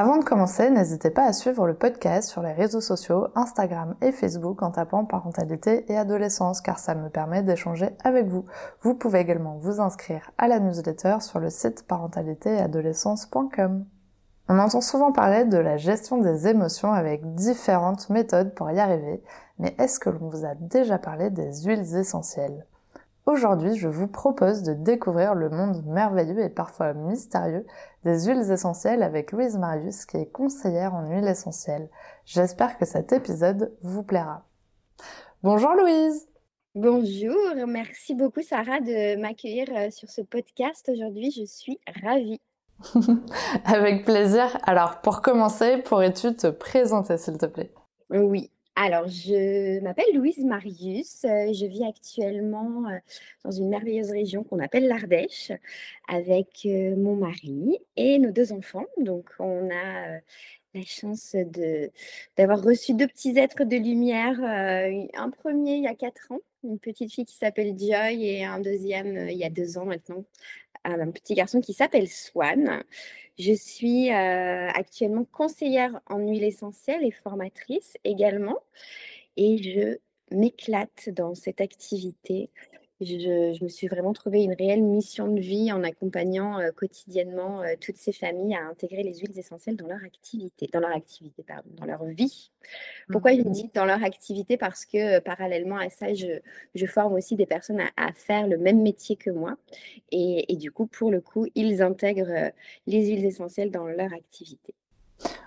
Avant de commencer, n'hésitez pas à suivre le podcast sur les réseaux sociaux, Instagram et Facebook en tapant parentalité et adolescence car ça me permet d'échanger avec vous. Vous pouvez également vous inscrire à la newsletter sur le site parentalitéadolescence.com. On entend souvent parler de la gestion des émotions avec différentes méthodes pour y arriver, mais est-ce que l'on vous a déjà parlé des huiles essentielles? Aujourd'hui, je vous propose de découvrir le monde merveilleux et parfois mystérieux des huiles essentielles avec Louise Marius qui est conseillère en huile essentielle. J'espère que cet épisode vous plaira. Bonjour Louise Bonjour, merci beaucoup Sarah de m'accueillir euh, sur ce podcast aujourd'hui. Je suis ravie. avec plaisir. Alors pour commencer, pourrais-tu te présenter s'il te plaît? Oui, alors, je m'appelle Louise Marius. Euh, je vis actuellement euh, dans une merveilleuse région qu'on appelle l'Ardèche avec euh, mon mari et nos deux enfants. Donc, on a la chance de, d'avoir reçu deux petits êtres de lumière. un premier il y a quatre ans, une petite fille qui s'appelle Joy et un deuxième il y a deux ans maintenant, un petit garçon qui s'appelle Swan. Je suis euh, actuellement conseillère en huile essentielle et formatrice également. Et je m'éclate dans cette activité je, me suis vraiment trouvé une réelle mission de vie en accompagnant euh, quotidiennement euh, toutes ces familles à intégrer les huiles essentielles dans leur activité, dans leur activité, pardon, dans leur vie. Pourquoi je mmh. dis dans leur activité? Parce que euh, parallèlement à ça, je, je, forme aussi des personnes à, faire le même métier que moi. Et, et, du coup, pour le coup, ils intègrent les huiles essentielles dans leur activité.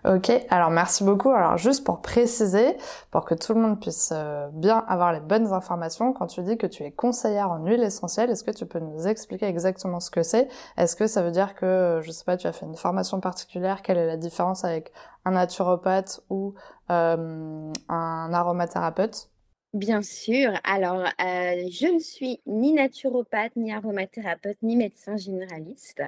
Ok, alors merci beaucoup. Alors juste pour préciser, pour que tout le monde puisse euh, bien avoir les bonnes informations, quand tu dis que tu es conseillère en huile essentielle, est-ce que tu peux nous expliquer exactement ce que c'est? Est-ce que ça veut dire que, je sais pas, tu as fait une formation particulière? Quelle est la différence avec un naturopathe ou euh, un aromathérapeute? Bien sûr. Alors, euh, je ne suis ni naturopathe, ni aromathérapeute, ni médecin généraliste.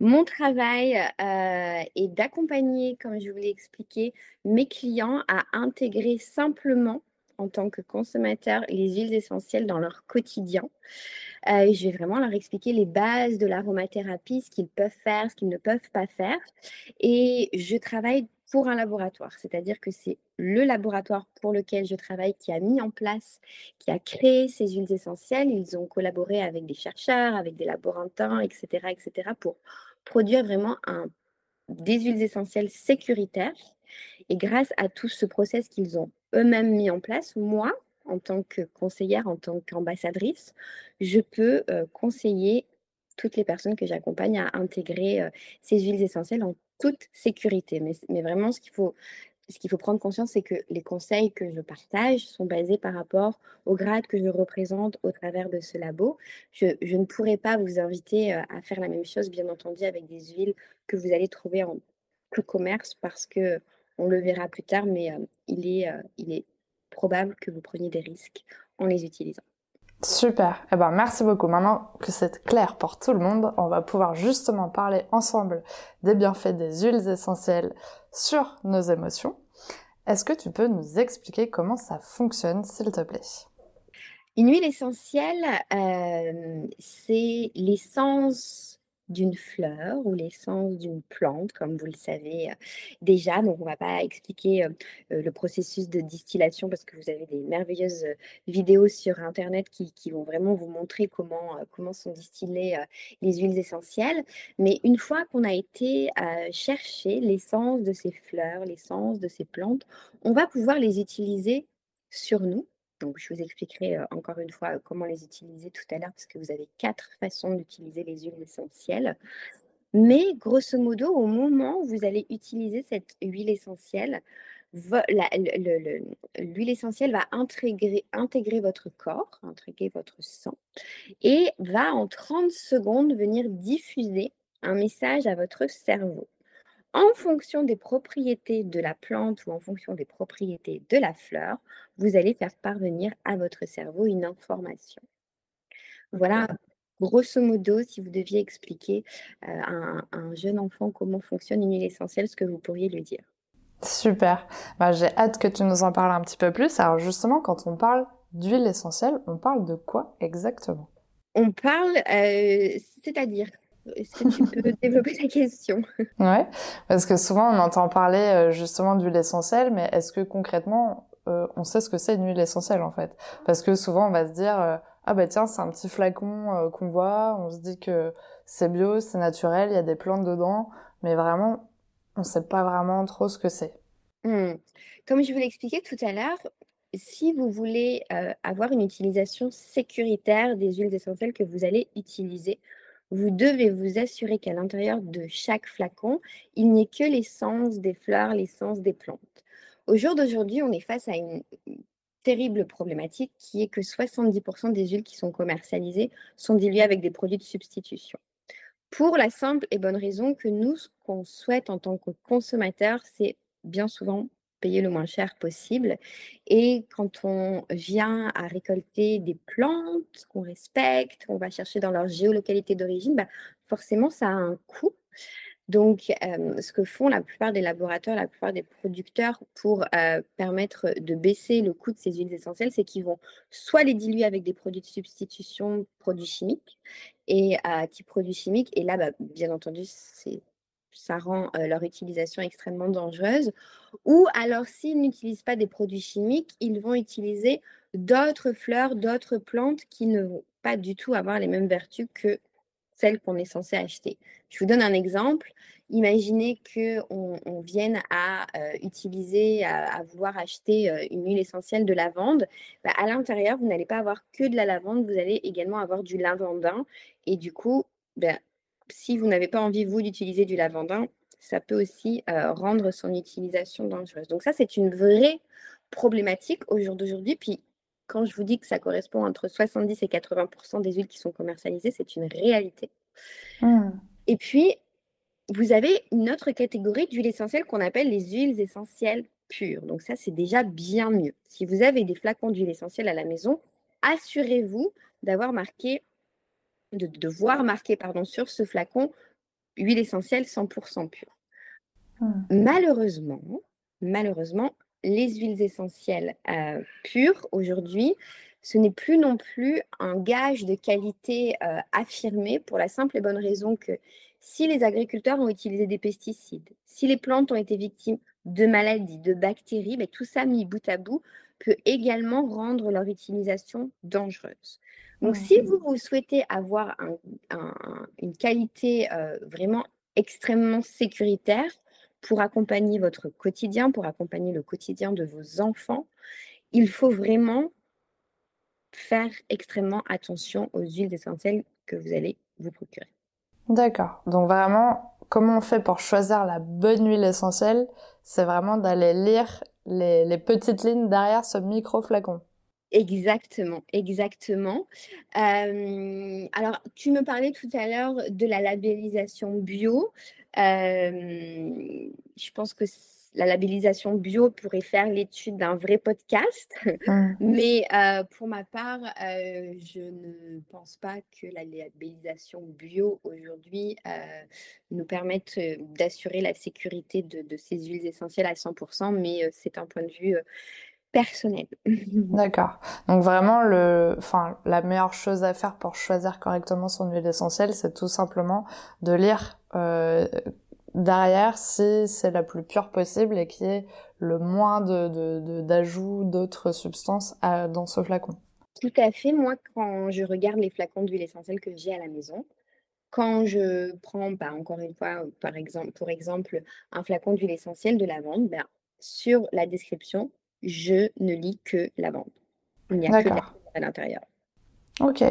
Mon travail euh, est d'accompagner, comme je vous l'ai expliqué, mes clients à intégrer simplement en tant que consommateur les huiles essentielles dans leur quotidien. Euh, je vais vraiment leur expliquer les bases de l'aromathérapie, ce qu'ils peuvent faire, ce qu'ils ne peuvent pas faire. Et je travaille pour un laboratoire, c'est-à-dire que c'est le laboratoire pour lequel je travaille qui a mis en place, qui a créé ces huiles essentielles. Ils ont collaboré avec des chercheurs, avec des laborantins, etc., etc., pour produire vraiment des huiles essentielles sécuritaires. Et grâce à tout ce process qu'ils ont eux-mêmes mis en place, moi, en tant que conseillère, en tant qu'ambassadrice, je peux euh, conseiller toutes les personnes que j'accompagne à intégrer euh, ces huiles essentielles en toute sécurité. Mais, vraiment, ce qu'il faut, prendre conscience, c'est que les conseils que je partage sont basés par rapport au grade que je représente au travers de ce labo. Je, ne pourrais pas vous inviter euh, à faire la même chose, bien entendu, avec des huiles que vous allez trouver en tout commerce parce que on le verra plus tard, mais euh, euh, il est probable que vous preniez des risques en les utilisant. Super. Eh ben, merci beaucoup. Maintenant que c'est clair pour tout le monde, on va pouvoir justement parler ensemble des bienfaits des huiles essentielles sur nos émotions. Est-ce que tu peux nous expliquer comment ça fonctionne, s'il te plaît? Une huile essentielle, euh, c'est l'essence d'une fleur ou l'essence d'une plante, comme vous le savez déjà. Donc, on ne va pas expliquer le processus de distillation parce que vous avez des merveilleuses vidéos sur Internet qui, vont vraiment vous montrer comment, comment sont distillées les huiles essentielles. Mais une fois qu'on a été chercher l'essence de ces fleurs, l'essence de ces plantes, on va pouvoir les utiliser sur nous je vous expliquerai encore une fois comment les utiliser tout à l'heure, parce que vous avez quatre façons d'utiliser les huiles essentielles. Mais grosso modo, au moment où vous allez utiliser cette huile essentielle, l'huile essentielle va intégrer, intégrer votre corps, intégrer votre sang, et va en 30 secondes venir diffuser un message à votre cerveau en fonction des propriétés de la plante ou en fonction des propriétés de la fleur, vous allez faire parvenir à votre cerveau une information. Voilà, grosso modo, si vous deviez expliquer à un, jeune enfant comment fonctionne une huile essentielle, ce que vous pourriez lui dire. Super. Bah, j'ai hâte que tu nous en parles un petit peu plus. Alors justement, quand on parle d'huile essentielle, on parle de quoi exactement? On parle, c'est-à-dire est-ce que tu peux développer ta question? Ouais, parce que souvent on entend parler justement d'huile essentielle, mais est-ce que concrètement on sait ce que c'est une huile essentielle en fait? Parce que souvent on va se dire ah bah tiens, c'est un petit flacon euh, qu'on voit, on se dit que c'est bio, c'est naturel, il y a des plantes dedans, mais vraiment, on ne sait pas vraiment trop ce que c'est. Mmh. Comme je vous l'expliquais tout à l'heure, si vous voulez euh, avoir une utilisation sécuritaire des huiles essentielles que vous allez utiliser, vous devez vous assurer qu'à l'intérieur de chaque flacon, il n'y ait que l'essence des fleurs, l'essence des plantes. Au jour d'aujourd'hui, on est face à une terrible problématique qui est que 70% des huiles qui sont commercialisées sont diluées avec des produits de substitution. Pour la simple et bonne raison que nous, ce qu'on souhaite en tant que consommateur, c'est bien souvent le moins cher possible. Et quand on vient à récolter des plantes qu'on respecte, on va chercher dans leur géolocalité d'origine, bah forcément, ça a un coût. Donc, ce que font la plupart des laboratoires, la plupart des producteurs pour permettre de baisser le coût de ces huiles essentielles, c'est qu'ils vont soit les diluer avec des produits de substitution, produits chimiques, et à type produits chimiques, et là, bah, bien entendu, ça rend leur utilisation extrêmement dangereuse. Ou alors, s'ils n'utilisent pas des produits chimiques, ils vont utiliser d'autres fleurs, d'autres plantes qui ne vont pas du tout avoir les mêmes vertus que celle qu'on est censé acheter. Je vous donne un exemple. Imaginez qu'on on vienne à euh, utiliser, à, vouloir acheter euh, une huile essentielle de lavande. Bah, à l'intérieur, vous n'allez pas avoir que de la lavande, vous allez également avoir du lavandin. Et du coup, bah, si vous n'avez pas envie, vous, d'utiliser du lavandin, ça peut aussi euh, rendre son utilisation dangereuse. Donc ça, c'est une vraie problématique au jour d'aujourd'hui. Puis quand je vous dis que ça correspond entre 70 et 80 des huiles qui sont commercialisées, c'est une réalité. Mmh. Et puis, vous avez une autre catégorie d'huiles essentielles qu'on appelle les huiles essentielles pures. Donc ça, c'est déjà bien mieux. Si vous avez des flacons d'huile essentielle à la maison, assurez-vous d'avoir marqué, de, voir marqué pardon, sur ce flacon huile essentielle 100% pure. Mmh. Malheureusement, malheureusement, les huiles essentielles euh, pures aujourd'hui, ce n'est plus non plus un gage de qualité euh, affirmé pour la simple et bonne raison que si les agriculteurs ont utilisé des pesticides, si les plantes ont été victimes de maladies, de bactéries, ben, tout ça mis bout à bout peut également rendre leur utilisation dangereuse. Donc, si vous, souhaitez avoir une qualité euh, vraiment extrêmement sécuritaire, pour accompagner votre quotidien, pour accompagner le quotidien de vos enfants, il faut vraiment faire extrêmement attention aux huiles essentielles que vous allez vous procurer. D'accord. Donc vraiment, comment on fait pour choisir la bonne huile essentielle? C'est vraiment d'aller lire les, petites lignes derrière ce micro flacon. Exactement, exactement. alors, tu me parlais tout à l'heure de la labellisation bio. je pense que la labellisation bio pourrait faire l'étude d'un vrai podcast. Mmh. Mais pour ma part, je ne pense pas que la labellisation bio aujourd'hui nous permette d'assurer la sécurité de, de, ces huiles essentielles à 100%, mais c'est un point de vue personnel. D'accord. Donc vraiment, le, enfin, la meilleure chose à faire pour choisir correctement son huile essentielle, c'est tout simplement de lire euh, derrière si c'est la plus pure possible et qu'il y ait le moins de, d'ajouts d'autres substances dans ce flacon. Tout à fait. Moi, quand je regarde les flacons d'huile essentielle que j'ai à la maison, quand je prends, bah, encore une fois, par exemple, pour exemple, un flacon d'huile essentielle de lavande, ben, sur la description, je ne lis que la bande. Il n'y a que à l'intérieur. Ok.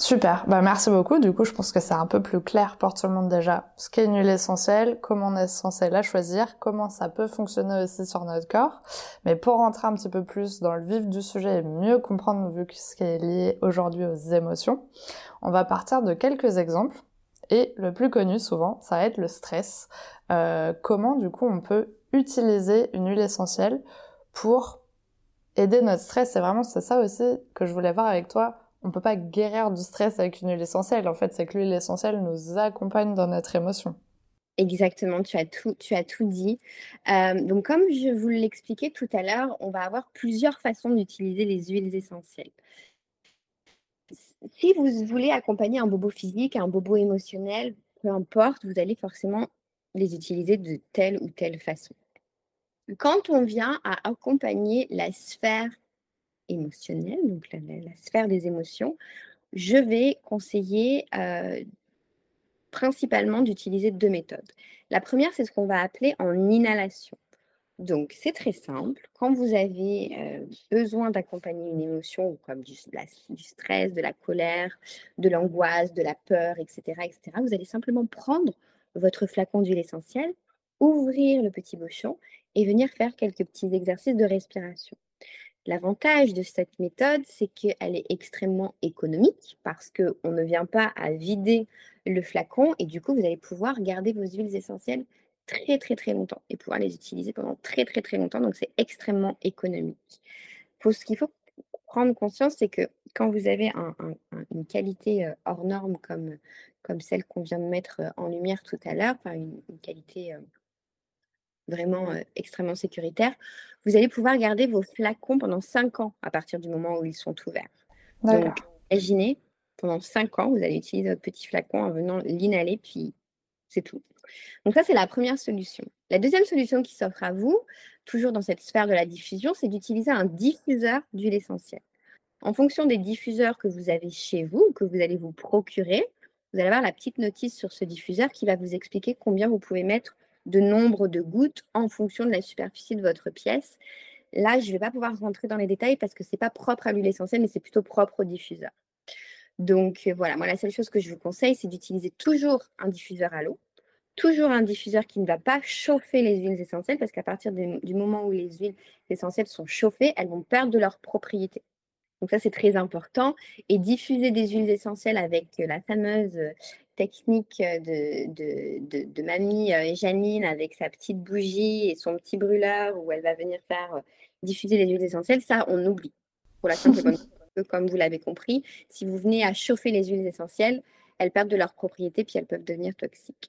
Super, bah merci beaucoup. Du coup, je pense que c'est un peu plus clair pour tout le monde déjà. Ce qu'est une huile essentielle, comment on est censé la choisir, comment ça peut fonctionner aussi sur notre corps. Mais pour rentrer un petit peu plus dans le vif du sujet et mieux comprendre vu ce qui est lié aujourd'hui aux émotions, on va partir de quelques exemples. Et le plus connu souvent, ça va être le stress. Euh, comment du coup on peut utiliser une huile essentielle pour aider notre stress? C'est vraiment c'est ça aussi que je voulais voir avec toi on peut pas guérir du stress avec une huile essentielle. En fait, c'est que l'huile essentielle nous accompagne dans notre émotion. Exactement, tu as tout, tu as tout dit. Euh, donc, comme je vous l'expliquais tout à l'heure, on va avoir plusieurs façons d'utiliser les huiles essentielles. Si vous voulez accompagner un bobo physique, un bobo émotionnel, peu importe, vous allez forcément les utiliser de telle ou telle façon. Quand on vient à accompagner la sphère émotionnelle, donc la, sphère des émotions, je vais conseiller euh, principalement d'utiliser deux méthodes. La première, c'est ce qu'on va appeler en inhalation. Donc, c'est très simple. Quand vous avez euh, besoin d'accompagner une émotion, comme du, du, stress, de la colère, de l'angoisse, de la peur, etc., etc., vous allez simplement prendre votre flacon d'huile essentielle, ouvrir le petit bouchon et venir faire quelques petits exercices de respiration. L'avantage de cette méthode, c'est qu'elle est extrêmement économique parce qu'on ne vient pas à vider le flacon et du coup, vous allez pouvoir garder vos huiles essentielles très très très longtemps et pouvoir les utiliser pendant très très très longtemps. Donc, c'est extrêmement économique. Pour ce qu'il faut prendre conscience, c'est que quand vous avez une qualité euh, hors norme comme, celle qu'on vient de mettre euh, en lumière tout à l'heure, par une, qualité euh, vraiment extrêmement sécuritaire, vous allez pouvoir garder vos flacons pendant 5 ans à partir du moment où ils sont ouverts. Donc, imaginez, pendant 5 ans, vous allez utiliser votre petit flacon en venant l'inhaler, puis c'est tout. Donc ça, c'est la première solution. La deuxième solution qui s'offre à vous, toujours dans cette sphère de la diffusion, c'est d'utiliser un diffuseur d'huile essentielle. En fonction des diffuseurs que vous avez chez vous, que vous allez vous procurer, vous allez avoir la petite notice sur ce diffuseur qui va vous expliquer combien vous pouvez mettre de nombre de gouttes en fonction de la superficie de votre pièce. Là, je ne vais pas pouvoir rentrer dans les détails parce que ce n'est pas propre à l'huile essentielle, mais c'est plutôt propre au diffuseur. Donc euh, voilà, moi la seule chose que je vous conseille, c'est d'utiliser toujours un diffuseur à l'eau, toujours un diffuseur qui ne va pas chauffer les huiles essentielles, parce qu'à partir du moment où les huiles essentielles sont chauffées, elles vont perdre de leur propriété. Donc ça, c'est très important. Et diffuser des huiles essentielles avec la fameuse technique de, de, de, mamie euh, Janine avec sa petite bougie et son petit brûleur où elle va venir faire euh, diffuser les huiles essentielles, ça, on oublie. Pour la comme vous l'avez compris, si vous venez à chauffer les huiles essentielles, elles perdent de leur propriété puis elles peuvent devenir toxiques.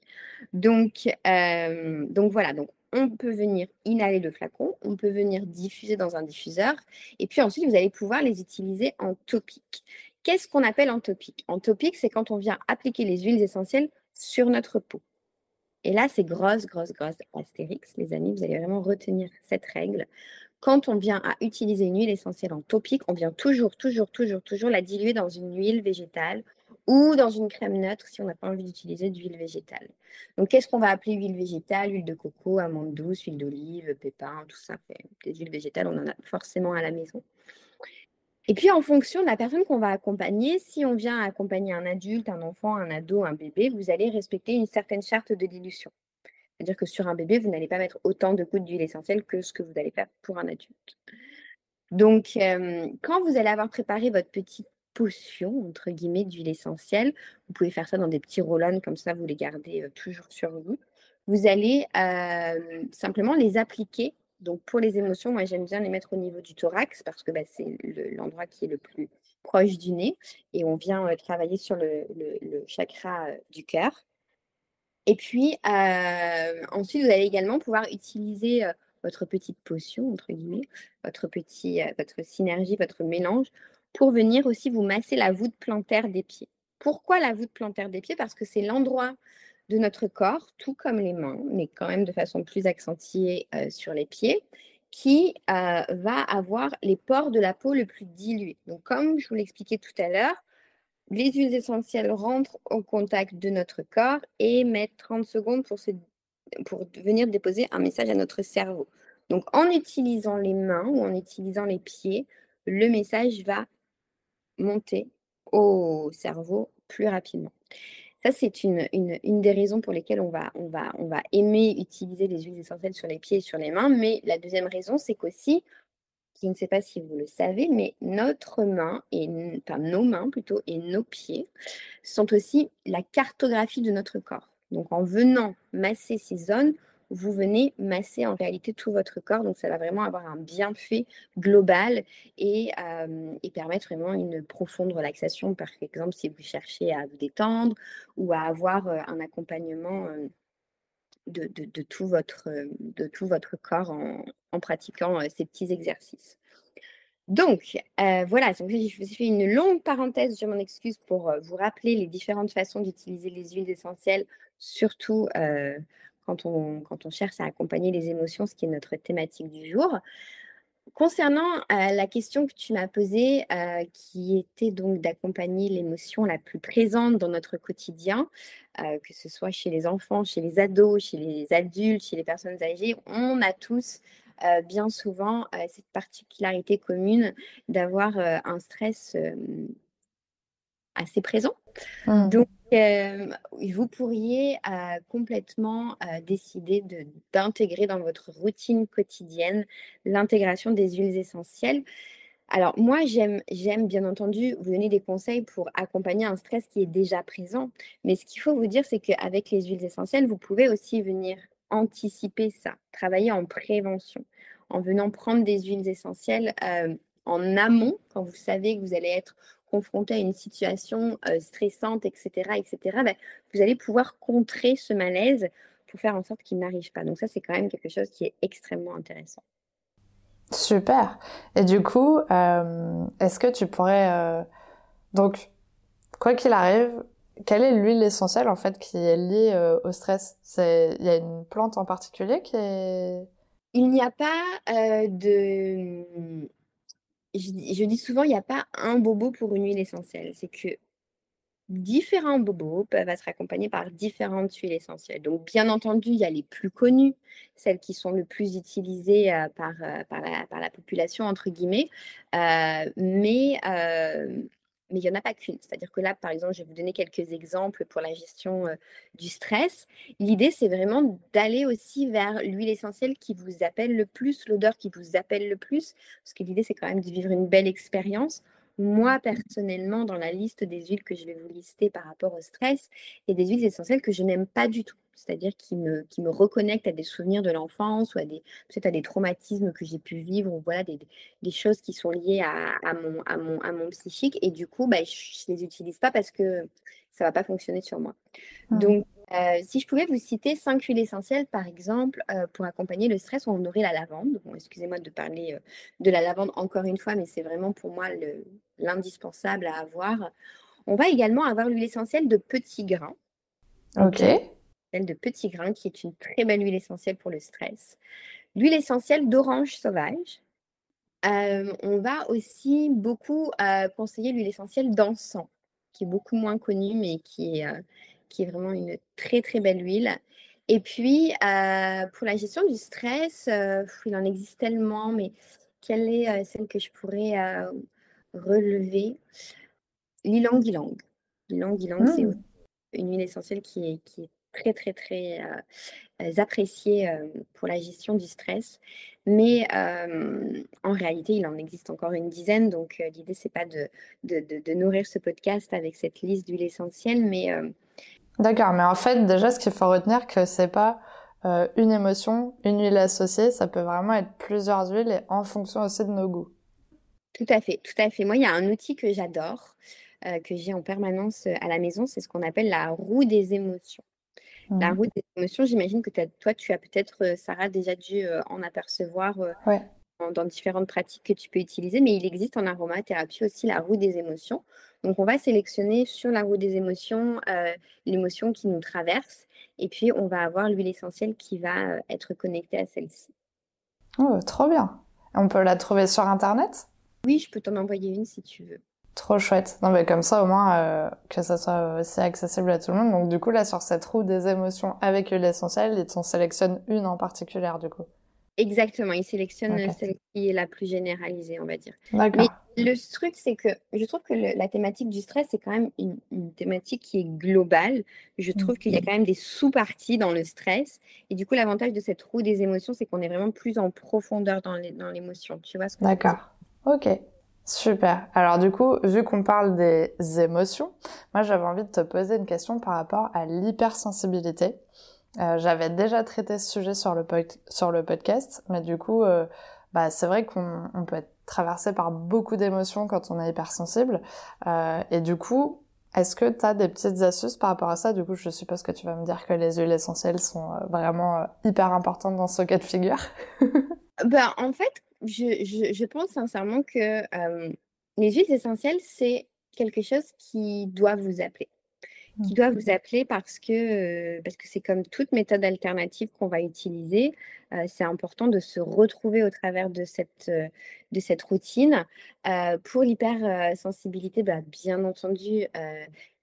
Donc, euh, donc voilà, donc on peut venir inhaler le flacon, on peut venir diffuser dans un diffuseur, et puis ensuite vous allez pouvoir les utiliser en topique. Qu'est-ce qu'on appelle en topique En topique, c'est quand on vient appliquer les huiles essentielles sur notre peau. Et là, c'est grosse, grosse, grosse astérix, les amis. Vous allez vraiment retenir cette règle. Quand on vient à utiliser une huile essentielle en topique, on vient toujours, toujours, toujours, toujours la diluer dans une huile végétale ou dans une crème neutre si on n'a pas envie d'utiliser d'huile végétale. Donc, qu'est-ce qu'on va appeler huile végétale? Huile de coco, amande douce, huile d'olive, pépin, tout ça. Des huiles végétales, on en a forcément à la maison. Et puis, en fonction de la personne qu'on va accompagner, si on vient accompagner un adulte, un enfant, un ado, un bébé, vous allez respecter une certaine charte de dilution. C'est-à-dire que sur un bébé, vous n'allez pas mettre autant de gouttes d'huile essentielle que ce que vous allez faire pour un adulte. Donc, euh, quand vous allez avoir préparé votre petite potion, entre guillemets, d'huile essentielle, vous pouvez faire ça dans des petits roll comme ça, vous les gardez euh, toujours sur vous. Vous allez euh, simplement les appliquer donc pour les émotions, moi j'aime bien les mettre au niveau du thorax parce que bah, c'est l'endroit qui est le plus proche du nez et on vient euh, travailler sur le, chakra euh, du cœur. Et puis euh, ensuite, vous allez également pouvoir utiliser votre petite potion, entre guillemets, votre, petit, votre synergie, votre mélange, pour venir aussi vous masser la voûte plantaire des pieds. Pourquoi la voûte plantaire des pieds? Parce que c'est l'endroit de notre corps, tout comme les mains, mais quand même de façon plus accentuée euh, sur les pieds, qui euh, va avoir les pores de la peau le plus dilués. Donc, comme je vous l'expliquais tout à l'heure, les huiles essentielles rentrent au contact de notre corps et mettent 30 secondes pour, pour venir déposer un message à notre cerveau. Donc, en utilisant les mains ou en utilisant les pieds, le message va monter au cerveau plus rapidement. Ça, c'est une, des raisons pour lesquelles on va, on, va, on va aimer utiliser les huiles essentielles sur les pieds et sur les mains. Mais la deuxième raison, c'est qu'aussi, je ne sais pas si vous le savez, mais notre main, et, enfin nos mains plutôt, et nos pieds sont aussi la cartographie de notre corps. Donc en venant masser ces zones, vous venez masser en réalité tout votre corps. Donc, ça va vraiment avoir un bienfait global et, et permettre vraiment une profonde relaxation. Par exemple, si vous cherchez à vous détendre ou à avoir un accompagnement de, de, tout, votre, de tout votre corps en, pratiquant ces petits exercices. Donc, euh, voilà, donc, fait une longue parenthèse, je m'en excuse pour euh, vous rappeler les différentes façons d'utiliser les huiles essentielles, surtout euh, quand, on, cherche à accompagner les émotions, ce qui est notre thématique du jour. Concernant la question que tu m'as posée, qui était donc d'accompagner l'émotion la plus présente dans notre quotidien, que ce soit chez les enfants, chez les ados, chez les adultes, chez les personnes âgées, on a tous euh, bien souvent euh, cette particularité commune d'avoir euh, un stress assez présent. Mmh. Donc, vous pourriez complètement décider d'intégrer dans votre routine quotidienne l'intégration des huiles essentielles. Alors moi, j'aime bien entendu vous donner des conseils pour accompagner un stress qui est déjà présent. Mais ce qu'il faut vous dire, c'est qu'avec les huiles essentielles, vous pouvez aussi venir anticiper ça, travailler en prévention, en venant prendre des huiles essentielles euh, en amont, quand vous savez que vous allez être confronté à une situation euh, stressante, etc., etc., ben, vous allez pouvoir contrer ce malaise pour faire en sorte qu'il n'arrive pas. Donc ça, c'est quand même quelque chose qui est extrêmement intéressant. Super. Et du coup, euh, est-ce que tu pourrais... Donc, quoi qu'il arrive, quelle est l'huile essentielle en fait qui est liée euh, au stress? Il y a une plante en particulier qui est... Il n'y a pas euh, de... Je, dis souvent, il n'y a pas un bobo pour une huile essentielle. C'est que différents bobos peuvent être accompagnés par différentes huiles essentielles. Donc, bien entendu, il y a les plus connues, celles qui sont le plus utilisées euh, par, par, la, par, la, population, entre guillemets. mais mais il n'y en a pas qu'une. C'est-à-dire que là, par exemple, je vais vous donner quelques exemples pour la gestion du stress. L'idée, c'est vraiment d'aller aussi vers l'huile essentielle qui vous appelle le plus, l'odeur qui vous appelle le plus, parce que l'idée, c'est quand même de vivre une belle expérience. Moi, personnellement, dans la liste des huiles que je vais vous lister par rapport au stress, il y a des huiles essentielles que je n'aime pas du tout. C'est-à-dire qui me, qui me reconnectent à des souvenirs de l'enfance ou à des, peut-être à des traumatismes que j'ai pu vivre ou voilà, des, des, choses qui sont liées à, à, mon, à, mon, à mon psychique. Et du coup, bah, je ne les utilise pas parce que ça ne va pas fonctionner sur moi. Mmh. Donc, euh, si je pouvais vous citer cinq huiles essentielles, par exemple, euh, pour accompagner le stress, on aurait la lavande. Bon, excusez-moi de parler euh, de la lavande encore une fois, mais c'est vraiment pour moi l'indispensable à avoir. On va également avoir l'huile essentielle de petits grains. Ok. Celle de petits grains, qui est une très belle huile essentielle pour le stress. L'huile essentielle d'orange sauvage. on va aussi beaucoup conseiller l'huile essentielle d'encens, qui est beaucoup moins connue, mais qui est qui est vraiment une très très belle huile. Et puis, euh, pour la gestion du stress, euh, il en existe tellement, mais quelle est euh, celle que je pourrais relever? L'ilang ilang. L'ilang ilang, c'est mmh. une huile essentielle qui est, qui est très très très appréciée pour la gestion du stress. Mais en réalité, il en existe encore une dizaine. Donc l'idée, c'est pas de de, de, de, nourrir ce podcast avec cette liste d'huiles essentielles, mais D'accord, mais en fait, déjà, ce qu'il faut retenir, que c'est pas euh, une émotion, une huile associée, ça peut vraiment être plusieurs huiles et en fonction aussi de nos goûts. Tout à fait, tout à fait. Moi, il y a un outil que j'adore, euh, que j'ai en permanence euh, à la maison, c'est ce qu'on appelle la roue des émotions. La mmh. roue des émotions, j'imagine que toi, tu as peut-être, Sarah, déjà dû en apercevoir dans différentes pratiques que tu peux utiliser, mais il existe en aromathérapie aussi la roue des émotions. Donc, on va sélectionner sur la roue des émotions euh, l'émotion qui nous traverse et puis on va avoir l'huile essentielle qui va euh, être connectée à celle-ci. Oh, trop bien. On peut la trouver sur Internet? Oui, je peux t'en envoyer une si tu veux. Trop chouette. Non, mais comme ça, au moins, euh, que ça soit aussi accessible à tout le monde. Donc, du coup, là, sur cette roue des émotions avec l'huile essentielle, ils t'en sélectionnent une en particulier, du coup. Exactement, il sélectionne celle qui est la plus généralisée, on va dire. Mais le truc, c'est que je trouve que la thématique du stress, c'est quand même une, thématique qui est globale. Je trouve qu'il y a quand même des sous-parties dans le stress. Et du coup, l'avantage de cette roue des émotions, c'est qu'on est vraiment plus en profondeur dans l'émotion. Tu vois ce que D'accord. Ok. Super. Alors du coup, vu qu'on parle des émotions, moi j'avais envie de te poser une question par rapport à l'hypersensibilité. J'avais déjà traité ce sujet sur le, sur le podcast, mais du coup, bah, c'est vrai qu'on peut être traversé par beaucoup d'émotions quand on est hypersensible. et du coup, est-ce que tu as des petites astuces par rapport à ça? Du coup, je suppose que tu vas me dire que les huiles essentielles sont euh, vraiment euh, hyper importantes dans ce cas de figure. ben, en fait, je, je, je pense sincèrement que euh, les huiles essentielles, c'est quelque chose qui doit vous appeler qui mmh. doit vous appeler parce que parce que c'est comme toute méthode alternative qu'on va utiliser. c'est important de se retrouver au travers de cette, de cette routine. pour l'hypersensibilité, bah, bien entendu,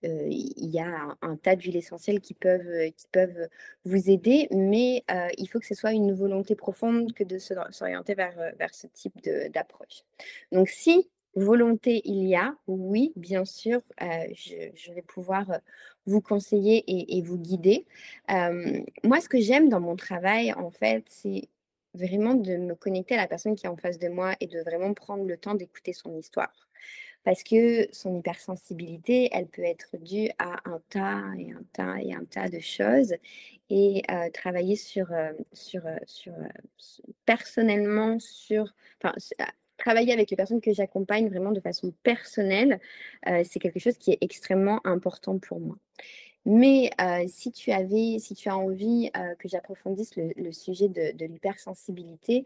il y a un, tas d'huiles essentielles qui peuvent, qui peuvent vous aider, mais il faut que ce soit une volonté profonde que de s'orienter vers, vers ce type d'approche. Donc si volonté il y a, oui, bien sûr, je, vais pouvoir vous conseiller et, vous guider. moi, ce que j'aime dans mon travail, en fait, c'est vraiment de me connecter à la personne qui est en face de moi et de vraiment prendre le temps d'écouter son histoire. Parce que son hypersensibilité, elle peut être due à un tas et un tas et un tas de choses. Et travailler sur, sur, sur, personnellement sur, enfin, travailler avec les personnes que j'accompagne vraiment de façon personnelle, euh, c'est quelque chose qui est extrêmement important pour moi. Mais euh, si tu avais, si tu as envie euh, que j'approfondisse le, sujet de, l'hypersensibilité,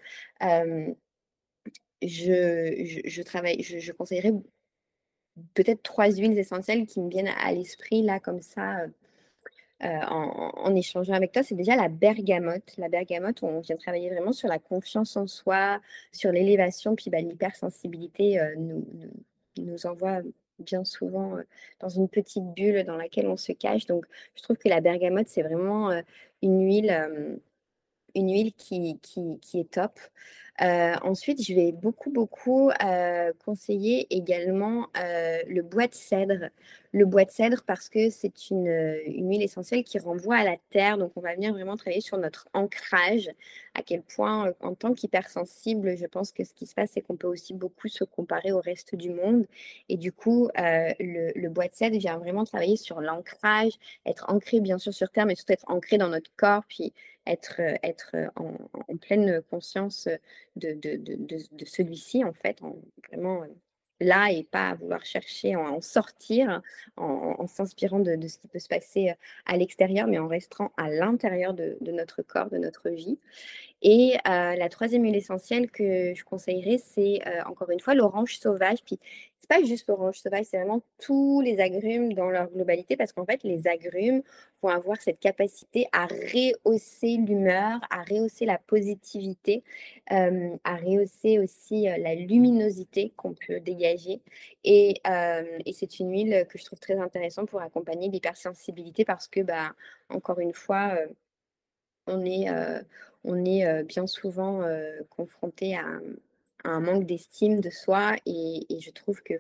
je, travaille, je, conseillerais peut-être trois huiles essentielles qui me viennent à l'esprit là comme ça euh, en, échangeant avec toi, c'est déjà la bergamote. La bergamote, on vient travailler vraiment sur la confiance en soi, sur l'élévation, puis bah, l'hypersensibilité euh, nous, nous, envoie bien souvent euh, dans une petite bulle dans laquelle on se cache. Donc, je trouve que la bergamote, c'est vraiment une huile, une huile qui, qui, est top. Euh, ensuite, je vais beaucoup, beaucoup euh, conseiller également euh, le bois de cèdre. Le bois de cèdre parce que c'est une, une, huile essentielle qui renvoie à la terre. Donc, on va venir vraiment travailler sur notre ancrage. À quel point, en tant qu'hypersensible, je pense que ce qui se passe, c'est qu'on peut aussi beaucoup se comparer au reste du monde. Et du coup, le, le, bois de cèdre vient vraiment travailler sur l'ancrage, être ancré bien sûr sur terre, mais surtout être ancré dans notre corps, puis être, être en, en pleine conscience de, celui-ci, en fait, en, vraiment là et pas à vouloir chercher à en sortir en, s'inspirant de, ce qui peut se passer à l'extérieur, mais en restant à l'intérieur de, notre corps, de notre vie. Et la troisième huile essentielle que je conseillerais, c'est encore une fois l'orange sauvage. Puis c'est pas juste l'orange sauvage, c'est vraiment tous les agrumes dans leur globalité, parce qu'en fait, les agrumes vont avoir cette capacité à rehausser l'humeur, à rehausser la positivité, euh, à rehausser aussi euh, la luminosité qu'on peut dégager. Et, euh, et c'est une huile que je trouve très intéressante pour accompagner l'hypersensibilité, parce que, bah, encore une fois, on est, on est bien souvent confronté à un manque d'estime de soi et, je trouve que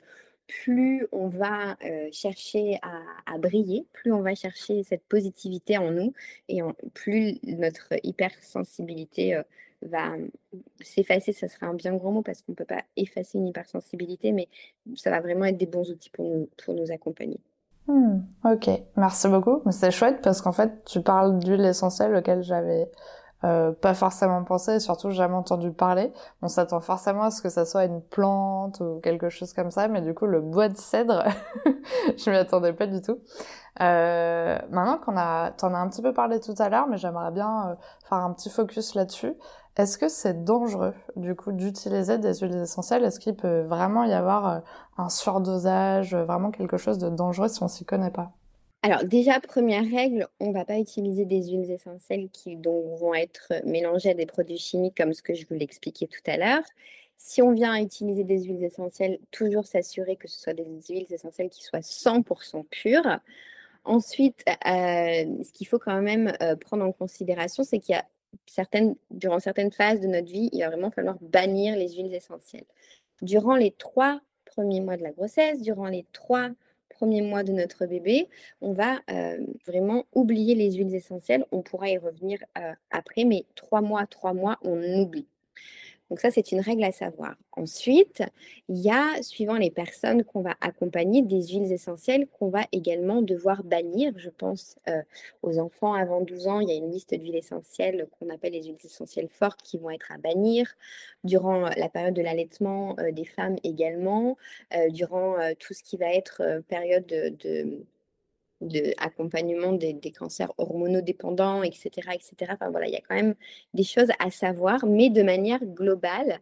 plus on va chercher à, briller, plus on va chercher cette positivité en nous et plus notre hypersensibilité va s'effacer. Ça serait un bien grand mot parce qu'on ne peut pas effacer une hypersensibilité, mais ça va vraiment être des bons outils pour nous, pour nous accompagner. Mmh, ok, merci beaucoup. C'est chouette parce qu'en fait, tu parles d'huile essentielle auquel j'avais euh, pas forcément pensé, et surtout jamais entendu parler. On s'attend forcément à ce que ça soit une plante ou quelque chose comme ça, mais du coup le bois de cèdre, je m'y attendais pas du tout. Euh, maintenant qu'on a, t'en as un petit peu parlé tout à l'heure, mais j'aimerais bien euh, faire un petit focus là-dessus. Est-ce que c'est dangereux, du coup, d'utiliser des huiles essentielles? Est-ce qu'il peut vraiment y avoir euh, un surdosage, vraiment quelque chose de dangereux si on s'y connaît pas? Alors déjà, première règle, on ne va pas utiliser des huiles essentielles qui donc, vont être mélangées à des produits chimiques comme ce que je vous l'expliquais tout à l'heure. Si on vient utiliser des huiles essentielles, toujours s'assurer que ce soit des huiles essentielles qui soient 100% pures. Ensuite, euh, ce qu'il faut quand même euh, prendre en considération, c'est qu'il y a durant certaines phases de notre vie, il va vraiment falloir bannir les huiles essentielles. Durant les trois premiers mois de la grossesse, durant les trois premiers mois de notre bébé, on va euh, vraiment oublier les huiles essentielles. On pourra y revenir euh, après, mais trois mois, trois mois, on oublie. Donc ça, c'est une règle à savoir. Ensuite, il y a, suivant les personnes qu'on va accompagner, des huiles essentielles qu'on va également devoir bannir. Je pense euh, aux enfants avant 12 ans, il y a une liste d'huiles essentielles qu'on appelle les huiles essentielles fortes qui vont être à bannir. Durant la période de l'allaitement euh, des femmes également, euh, durant tout ce qui va être période de de accompagnement des, cancers hormonodépendants, etc., etc. Enfin voilà, il y a quand même des choses à savoir, mais de manière globale,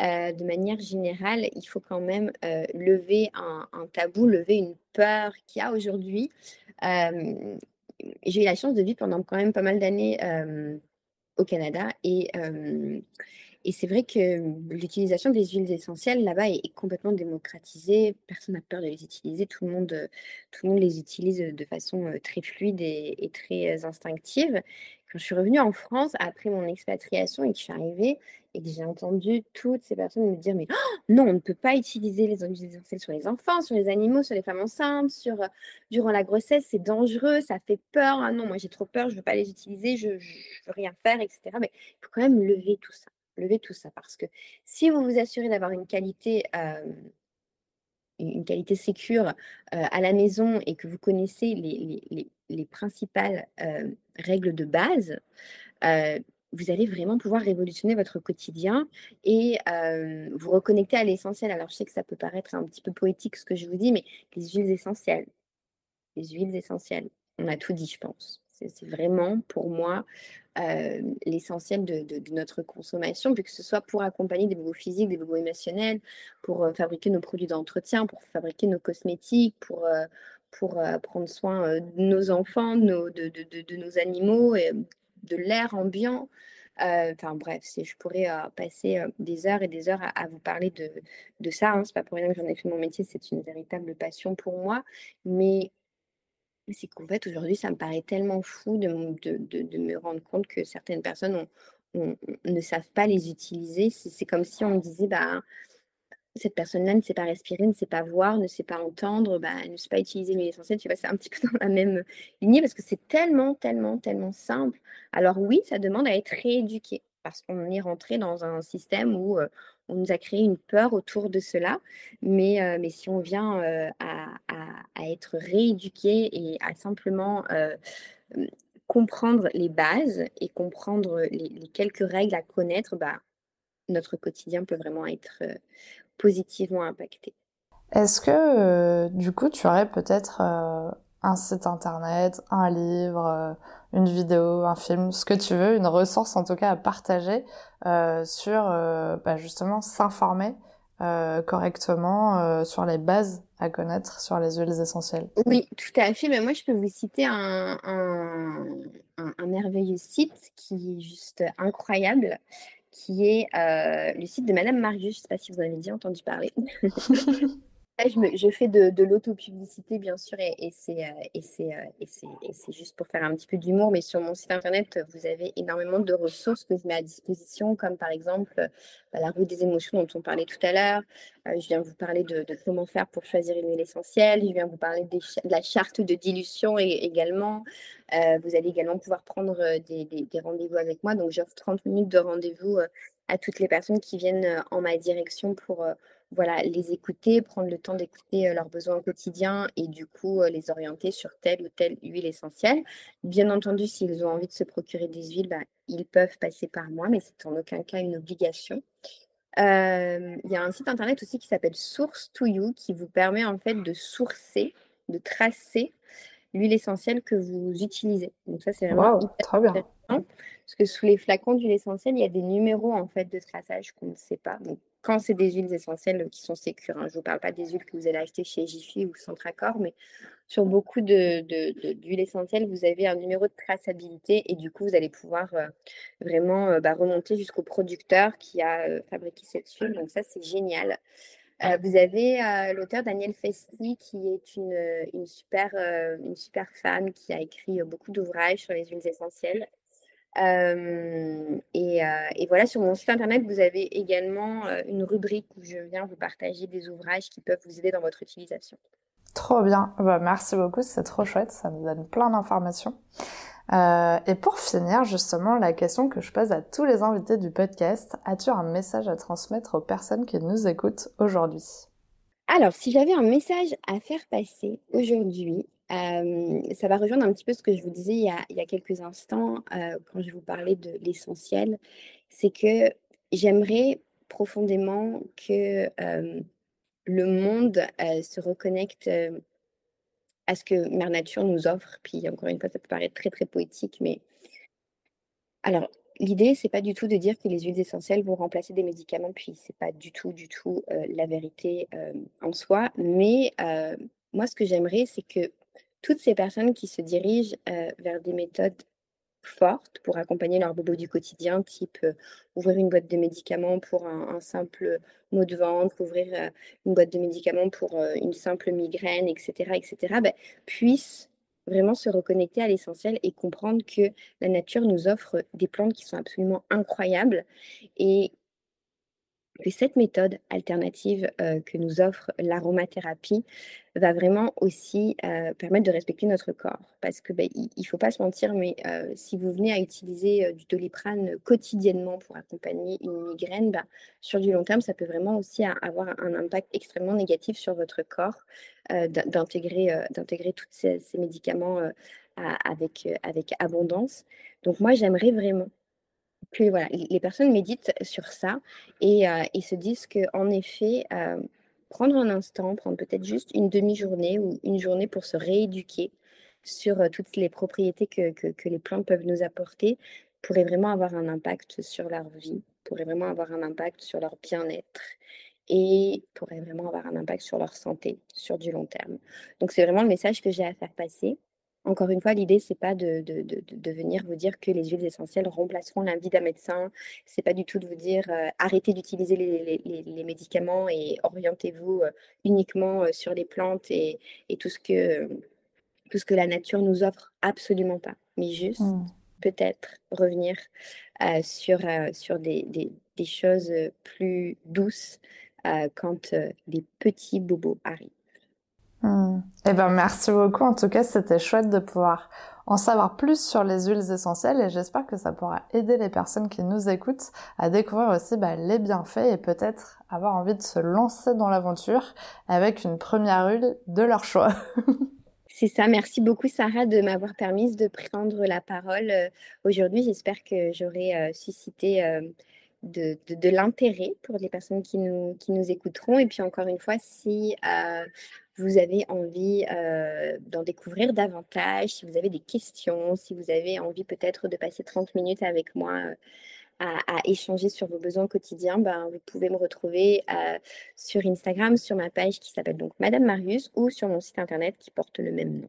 euh, de manière générale, il faut quand même euh, lever un, tabou, lever une peur qu'il y a aujourd'hui. Euh, j'ai eu la chance de vivre pendant quand même pas mal d'années Canada et et c'est vrai que l'utilisation des huiles essentielles là-bas est, complètement démocratisée. Personne n'a peur de les utiliser. Tout le monde, tout le monde les utilise de façon très fluide et, très instinctive. Quand je suis revenue en France après mon expatriation et que je suis arrivée et que j'ai entendu toutes ces personnes me dire mais oh, non, on ne peut pas utiliser les huiles sur les enfants, sur les animaux, sur les femmes enceintes, sur durant la grossesse, c'est dangereux, ça fait peur. Ah non, moi j'ai trop peur, je ne veux pas les utiliser, je ne veux rien faire, etc. Mais il faut quand même lever tout ça lever tout ça. Parce que si vous vous assurez d'avoir une qualité, une qualité sécure à la maison et que vous connaissez les, principales règles de base, vous allez vraiment pouvoir révolutionner votre quotidien et vous reconnecter à l'essentiel. Alors, je sais que ça peut paraître un petit peu poétique ce que je vous dis, mais les huiles essentielles, les huiles essentielles, on a tout dit, je pense. C'est vraiment pour moi euh, l'essentiel de, notre consommation, puis que ce soit pour accompagner des bobos physiques, des bobos émotionnels, pour euh, fabriquer nos produits d'entretien, pour fabriquer nos cosmétiques, pour, euh, pour prendre soin de nos enfants, de, nos, de, nos animaux, et de l'air ambiant. Enfin bref, je pourrais passer des heures et des heures à, vous parler de, de ça. Hein. C'est pas pour rien que j'en ai fait mon métier, c'est une véritable passion pour moi. Mais c'est qu'en fait, aujourd'hui, ça me paraît tellement fou de, me rendre compte que certaines personnes ne savent pas les utiliser. C'est comme si on me disait, bah, cette personne-là ne sait pas respirer, ne sait pas voir, ne sait pas entendre, bah, ne sait pas utiliser l'huile essentielle. Tu vois, c'est un petit peu dans la même lignée parce que c'est tellement, tellement, tellement simple. Alors oui, ça demande à être rééduqué parce qu'on est rentré dans un système où on nous a créé une peur autour de cela. Mais, mais si on vient à, être rééduqué et à simplement comprendre les bases et comprendre les, quelques règles à connaître, bah, notre quotidien peut vraiment être positivement impacté. Est-ce que du coup tu aurais peut-être un site internet, un livre, une vidéo, un film, ce que tu veux, une ressource en tout cas à partager euh, sur euh, bah, justement s'informer correctement sur les bases à connaître sur les huiles essentielles. Oui, tout à fait. Mais moi, je peux vous citer un, un, merveilleux site qui est juste incroyable, qui est le site de Madame Marius. Je ne sais pas si vous en avez déjà entendu parler. je, fais de, de l'autopublicité, bien sûr, et, et euh, euh, c'est juste pour faire un petit peu d'humour. Mais sur mon site internet, vous avez énormément de ressources que je mets à disposition, comme par exemple bah, la roue des émotions dont on parlait tout à l'heure. Euh, je viens vous parler de, comment faire pour choisir une huile essentielle. Je viens vous parler de la charte de dilution également. vous allez également pouvoir prendre des rendez-vous avec moi. Donc, j'offre 30 minutes de rendez-vous à toutes les personnes qui viennent en ma direction pour voilà, les écouter, prendre le temps d'écouter euh, leurs besoins au quotidien et du coup euh, les orienter sur telle ou telle huile essentielle. Bien entendu, s'ils ont envie de se procurer des huiles, bah, ils peuvent passer par moi, mais c'est en aucun cas une obligation. Euh, il y a un site internet aussi qui s'appelle Source to You qui vous permet en fait de sourcer, de tracer l'huile essentielle que vous utilisez. Donc ça, c'est vraiment très bien. Parce que sous les flacons d'huile essentielle, il y a des numéros en fait de traçage qu'on ne sait pas. Donc quand c'est des huiles essentielles qui sont sécures. Hein. Je ne vous parle pas des huiles que vous allez acheter chez Jiffy ou Centracor, mais sur beaucoup d'huiles essentielles, vous avez un numéro de traçabilité et du coup, vous allez pouvoir euh, vraiment euh, bah, remonter jusqu'au producteur qui a euh, fabriqué cette huile. Donc ça, c'est génial. vous avez l'auteur Daniel Festi, qui est une, super, une super femme qui a écrit beaucoup d'ouvrages sur les huiles essentielles et, voilà, sur mon site internet, vous avez également une rubrique où je viens vous partager des ouvrages qui peuvent vous aider dans votre utilisation. Trop bien, bah, merci beaucoup, c'est trop chouette, ça nous donne plein d'informations. Euh, et pour finir, justement, la question que je pose à tous les invités du podcast, as-tu un message à transmettre aux personnes qui nous écoutent aujourd'hui? Alors, si j'avais un message à faire passer aujourd'hui, ça va rejoindre un petit peu ce que je vous disais il y a, quelques instants quand je vous parlais de l'essentiel, c'est que j'aimerais profondément que le monde se reconnecte à ce que Mère Nature nous offre. Puis encore une fois, ça peut paraître très très poétique, mais alors l'idée c'est pas du tout de dire que les huiles essentielles vont remplacer des médicaments, puis c'est pas du tout du tout la vérité en soi. Mais moi, ce que j'aimerais, c'est que toutes ces personnes qui se dirigent vers des méthodes fortes pour accompagner leur bobo du quotidien, type euh, ouvrir une boîte de médicaments pour un, simple mot de ventre, ouvrir euh, une boîte de médicaments pour euh, une simple migraine, etc., etc., ben, puissent vraiment se reconnecter à l'essentiel et comprendre que la nature nous offre des plantes qui sont absolument incroyables et que cette méthode alternative que nous offre l'aromathérapie va vraiment aussi permettre de respecter notre corps. Parce que ben, il ne faut pas se mentir, mais si vous venez à utiliser du doliprane quotidiennement pour accompagner une migraine, ben, sur du long terme, ça peut vraiment aussi avoir un impact extrêmement négatif sur votre corps d'intégrer tous ces, ces médicaments avec, avec abondance. Donc moi, j'aimerais vraiment que voilà, les personnes méditent sur ça et, euh, se disent qu'en effet, euh, prendre un instant, prendre peut-être juste une demi-journée ou une journée pour se rééduquer sur euh, toutes les propriétés que, que, les plantes peuvent nous apporter pourrait vraiment avoir un impact sur leur vie, pourrait vraiment avoir un impact sur leur bien-être et pourrait vraiment avoir un impact sur leur santé sur du long terme. Donc c'est vraiment le message que j'ai à faire passer. Encore une fois, l'idée, c'est pas de, de, de, venir vous dire que les huiles essentielles remplaceront la vie d'un médecin. C'est pas du tout de vous dire euh, arrêtez d'utiliser les, les, les, médicaments et orientez-vous euh, uniquement euh, sur les plantes et, et, tout, ce que, tout ce que la nature nous offre. Absolument pas. Mais juste mmh. peut-être revenir sur, sur des, des, des, choses plus douces quand les petits bobos arrivent. Eh ben merci beaucoup. En tout cas, c'était chouette de pouvoir en savoir plus sur les huiles essentielles et j'espère que ça pourra aider les personnes qui nous écoutent à découvrir aussi bah, les bienfaits et peut-être avoir envie de se lancer dans l'aventure avec une première huile de leur choix. C'est ça. Merci beaucoup, Sarah, de m'avoir permis de prendre la parole euh, aujourd'hui. J'espère que j'aurai euh, suscité euh, de, de, l'intérêt pour les personnes qui nous, qui nous écouteront. Et puis encore une fois, si vous avez envie euh, d'en découvrir davantage, si vous avez des questions, si vous avez envie peut-être de passer 30 minutes avec moi euh, à, échanger sur vos besoins quotidiens, ben, vous pouvez me retrouver euh, sur Instagram, sur ma page qui s'appelle donc Madame Marius ou sur mon site internet qui porte le même nom.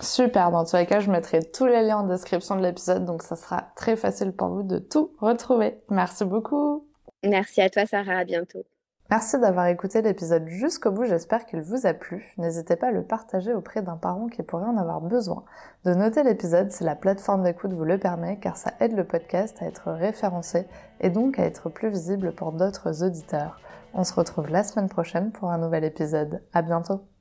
Super, dans tous les cas, je mettrai tous les liens en description de l'épisode, donc ça sera très facile pour vous de tout retrouver. Merci beaucoup. Merci à toi, Sarah. À bientôt. Merci d'avoir écouté l'épisode jusqu'au bout, j'espère qu'il vous a plu. N'hésitez pas à le partager auprès d'un parent qui pourrait en avoir besoin. De noter l'épisode si la plateforme d'écoute vous le permet, car ça aide le podcast à être référencé et donc à être plus visible pour d'autres auditeurs. On se retrouve la semaine prochaine pour un nouvel épisode. À bientôt!